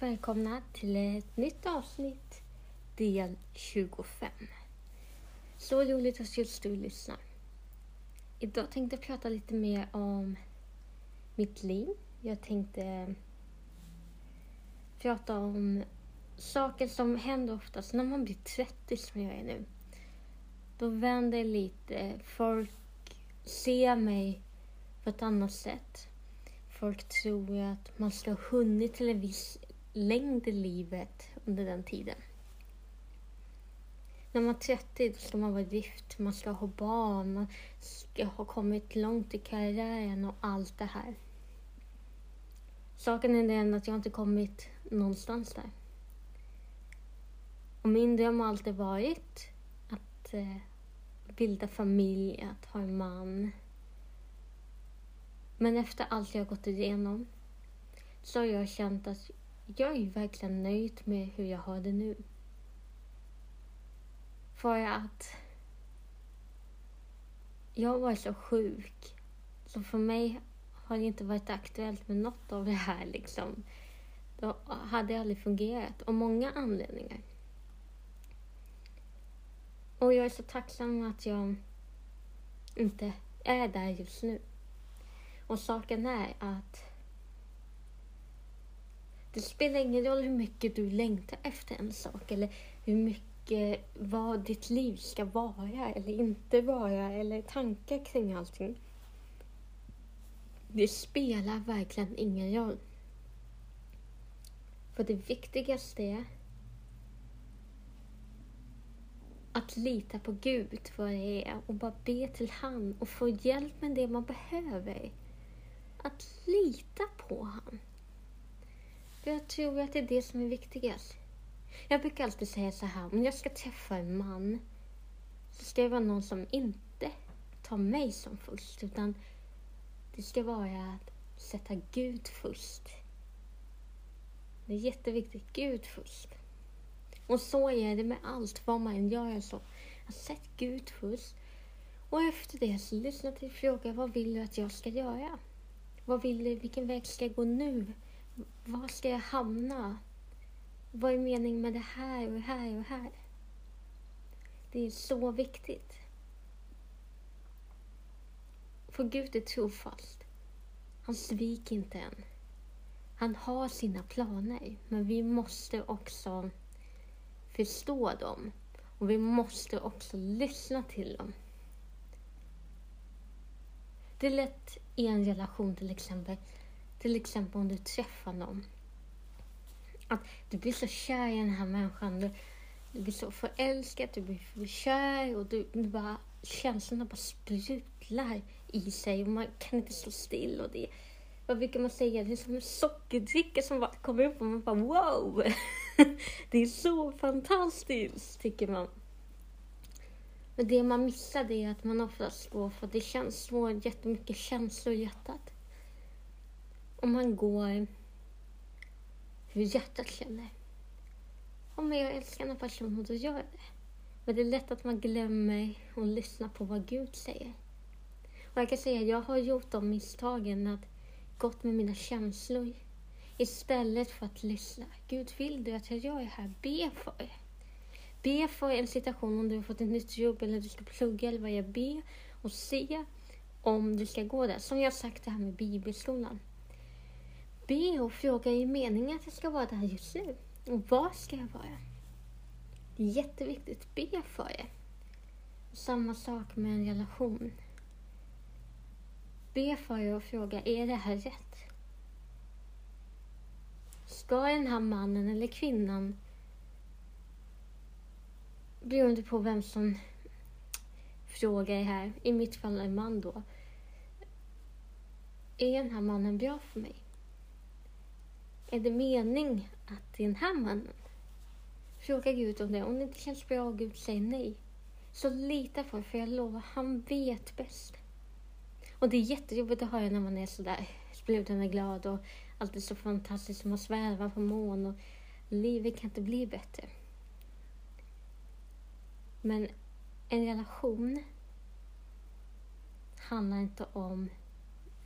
Varmt välkomna till ett nytt avsnitt, del 25. Så roligt att just du lyssnar. Idag tänkte jag prata lite mer om mitt liv. Jag tänkte prata om saker som händer oftast när man blir 30 som jag är nu. Då vänder lite. Folk ser mig på ett annat sätt. Folk tror att man ska ha hunnit till en viss längd i livet under den tiden. När man är 30 då ska man vara gift, man ska ha barn, man ska ha kommit långt i karriären och allt det här. Saken är den att jag inte kommit någonstans där. Och min dröm har alltid varit att eh, bilda familj, att ha en man. Men efter allt jag gått igenom så har jag känt att jag är verkligen nöjd med hur jag har det nu. För att jag var så sjuk. Så för mig har det inte varit aktuellt med något av det här liksom. Då hade det aldrig fungerat. av många anledningar. Och jag är så tacksam att jag inte är där just nu. Och saken är att det spelar ingen roll hur mycket du längtar efter en sak eller hur mycket vad ditt liv ska vara eller inte vara eller tankar kring allting. Det spelar verkligen ingen roll. För det viktigaste är att lita på Gud vad det är och bara be till han och få hjälp med det man behöver. Att lita på han. För jag tror att det är det som är viktigast. Jag brukar alltid säga så här, om jag ska träffa en man så ska det vara någon som inte tar mig som först utan det ska vara att sätta Gud först. Det är jätteviktigt, Gud först. Och så är det med allt, vad man än gör. Alltså. Sätt Gud först. Och efter det så lyssna till frågan, vad vill du att jag ska göra? Vad vill du, vilken väg ska jag gå nu? Var ska jag hamna? Vad är meningen med det här och det här och det här? Det är så viktigt. För Gud är trofast. Han sviker inte än. Han har sina planer, men vi måste också förstå dem. Och vi måste också lyssna till dem. Det är lätt i en relation till exempel, till exempel om du träffar någon. Att du blir så kär i den här människan. Du, du blir så förälskad, du blir för kär och du, du bara, känslorna bara sprudlar i sig och man kan inte stå still. Och det, vad brukar man säga? Det är som en sockerdricka som bara kommer upp och man bara wow! det är så fantastiskt, tycker man. Men det man missar det är att man oftast går för att det känns så jättemycket känslor i hjärtat. Om man går hur hjärtat känner. Om jag älskar en person, då gör jag det. Men det är lätt att man glömmer att lyssna på vad Gud säger. Och jag kan säga jag har gjort de misstagen att gått med mina känslor istället för att lyssna. Gud, vill du att jag gör det här? Be för det. Be för en situation om du har fått ett nytt jobb eller du ska plugga eller vad jag ber och se om du ska gå där. Som jag sagt det här med bibelskolan. Be och fråga i meningen att jag ska vara där just nu. Och var ska jag vara? Det är jätteviktigt. Be för det. Samma sak med en relation. Be för det och fråga, är det här rätt? Ska den här mannen eller kvinnan beroende på vem som frågar här, i mitt fall en man då. Är den här mannen bra för mig? Är det mening att den här mannen Fråga Gud om det. Om det inte känns bra och Gud säger nej, så lita på det, för jag lovar, han vet bäst. Och det är jättejobbigt att höra när man är sådär sprudlande glad och allt är så fantastiskt och man svävar på mån och livet kan inte bli bättre. Men en relation handlar inte om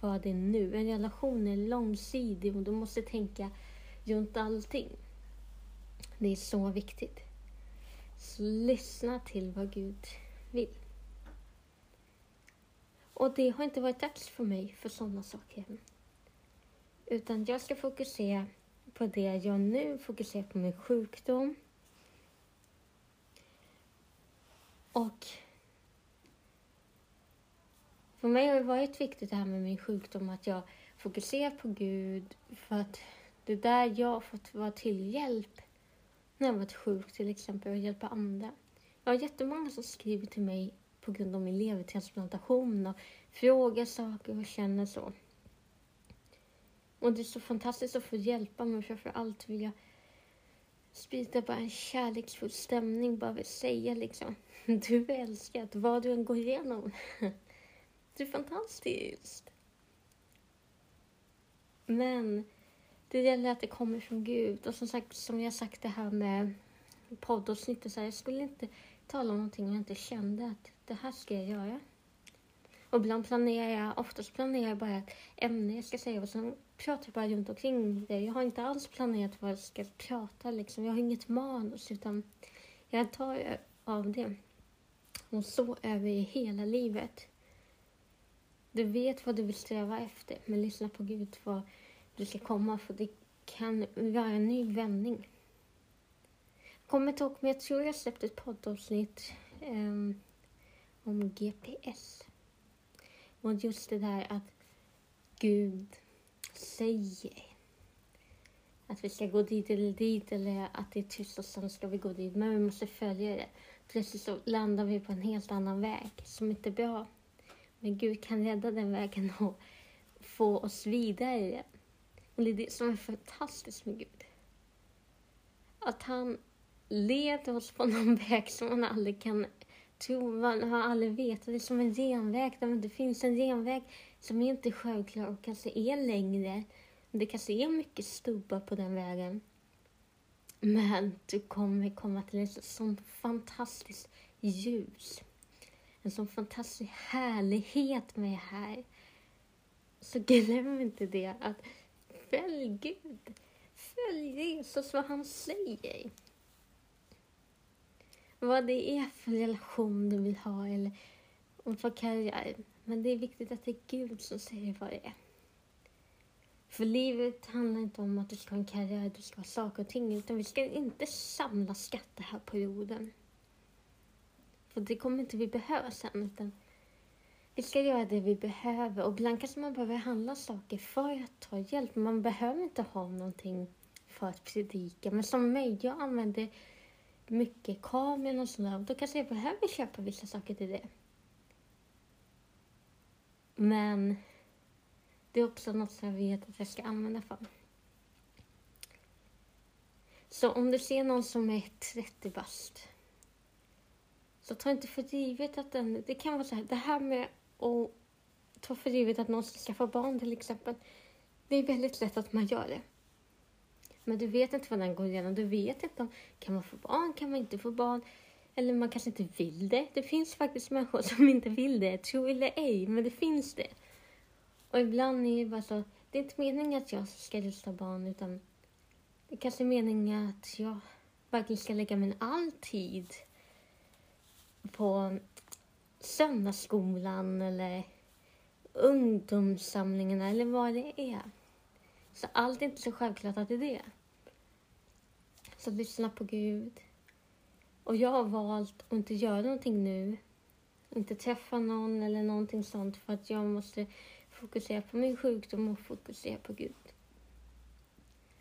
vad det är nu. En relation är långsidig och du måste tänka runt allting. Det är så viktigt. Så lyssna till vad Gud vill. Och det har inte varit dags för mig för sådana saker. Utan jag ska fokusera på det jag gör nu, fokusera på min sjukdom. Och för mig har det varit viktigt det här med min sjukdom, att jag fokuserar på Gud för att det är där jag har fått vara till hjälp när jag varit sjuk till exempel och hjälpa andra. Jag har jättemånga som skriver till mig på grund av min levertransplantation och frågar saker och känner så. Och det är så fantastiskt att få hjälpa men framför allt vill jag sprida bara en kärleksfull stämning, bara vill säga liksom. Du är älskad, vad du än går igenom. Det är fantastiskt. Men det gäller att det kommer från Gud. Och som sagt, som jag sagt det här med poddavsnittet, så här, jag skulle inte tala om någonting om jag inte kände att det här ska jag göra. Och ibland planerar jag, oftast planerar jag bara ett ämne jag ska säga och sen pratar jag bara runt omkring det. Jag har inte alls planerat vad jag ska prata liksom. Jag har inget manus utan jag tar av det. Och så är vi hela livet. Du vet vad du vill sträva efter, men lyssna på Gud vad du ska komma för det kan vara en ny vändning. Jag kommer ihåg, men jag tror jag släppte ett poddavsnitt um, om GPS. Och just det där att Gud säger att vi ska gå dit eller dit eller att det är tyst och sen ska vi gå dit. Men vi måste följa det. Plötsligt så landar vi på en helt annan väg som inte är bra. Men Gud kan rädda den vägen och få oss vidare. Och det är det som är fantastiskt med Gud. Att han leder oss på någon väg som man aldrig kan tro, man har aldrig vetat. Det är som en genväg där det finns en genväg som är inte självklar och kanske är längre. Det kanske är mycket stubbar på den vägen. Men du kommer komma till ett sånt fantastiskt ljus en sån fantastisk härlighet med här. Så glöm inte det att följ Gud. Följ Jesus vad han säger. Vad det är för relation du vill ha eller om för karriär. Men det är viktigt att det är Gud som säger vad det är. För livet handlar inte om att du ska ha en karriär, du ska ha saker och ting, utan vi ska inte samla skatter här på jorden. För det kommer inte vi behöva sen. Utan vi ska göra det vi behöver. Och ibland kanske man behöver handla saker för att ta hjälp. Man behöver inte ha någonting för att predika. Men som mig, jag använder mycket kameran och sådär. Då kanske jag behöver köpa vissa saker till det. Men det är också något som jag vet att jag ska använda för. Så om du ser någon som är 30 bast så ta inte för givet att den... Det kan vara så här, det här med att ta för givet att någon ska skaffa barn till exempel. Det är väldigt lätt att man gör det. Men du vet inte vad den går igenom. Du vet inte om kan man få barn, kan man inte få barn. Eller man kanske inte vill det. Det finns faktiskt människor som inte vill det, tro eller ej, men det finns det. Och ibland är det bara så, det är inte meningen att jag ska lyssna barn utan det kanske är meningen att jag verkligen ska lägga min all tid på söndagsskolan eller ungdomssamlingarna eller vad det är. Så allt är inte så självklart att det är det. Så lyssna på Gud. Och jag har valt att inte göra någonting nu. Inte träffa någon eller någonting sånt för att jag måste fokusera på min sjukdom och fokusera på Gud.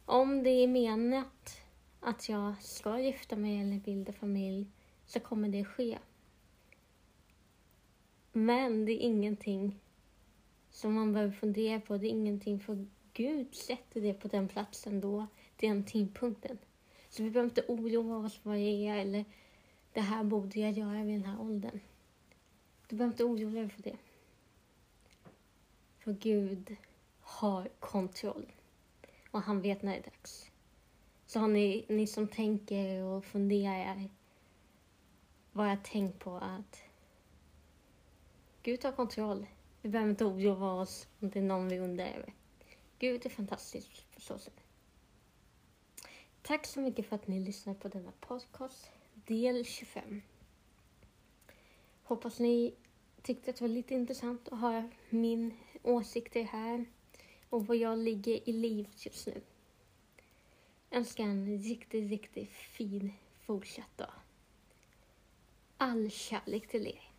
Om det är menat att jag ska gifta mig eller bilda familj så kommer det ske. Men det är ingenting som man behöver fundera på. Det är ingenting för Gud sätter det på den platsen då, den tidpunkten. Så vi behöver inte oroa oss vad det är eller det här borde jag göra vid den här åldern. Du behöver inte oroa dig för det. För Gud har kontroll och han vet när det är dags. Så har ni, ni som tänker och funderar, bara tänk på att Gud har kontroll. Vi behöver inte oroa oss om det är någon vi undrar över. Gud är fantastisk på så sätt. Tack så mycket för att ni lyssnar på denna podcast, del 25. Hoppas ni tyckte att det var lite intressant att höra min åsikter här och var jag ligger i livet just nu. Önskar en riktigt, riktigt fin fortsatt dag. All kärlek till er.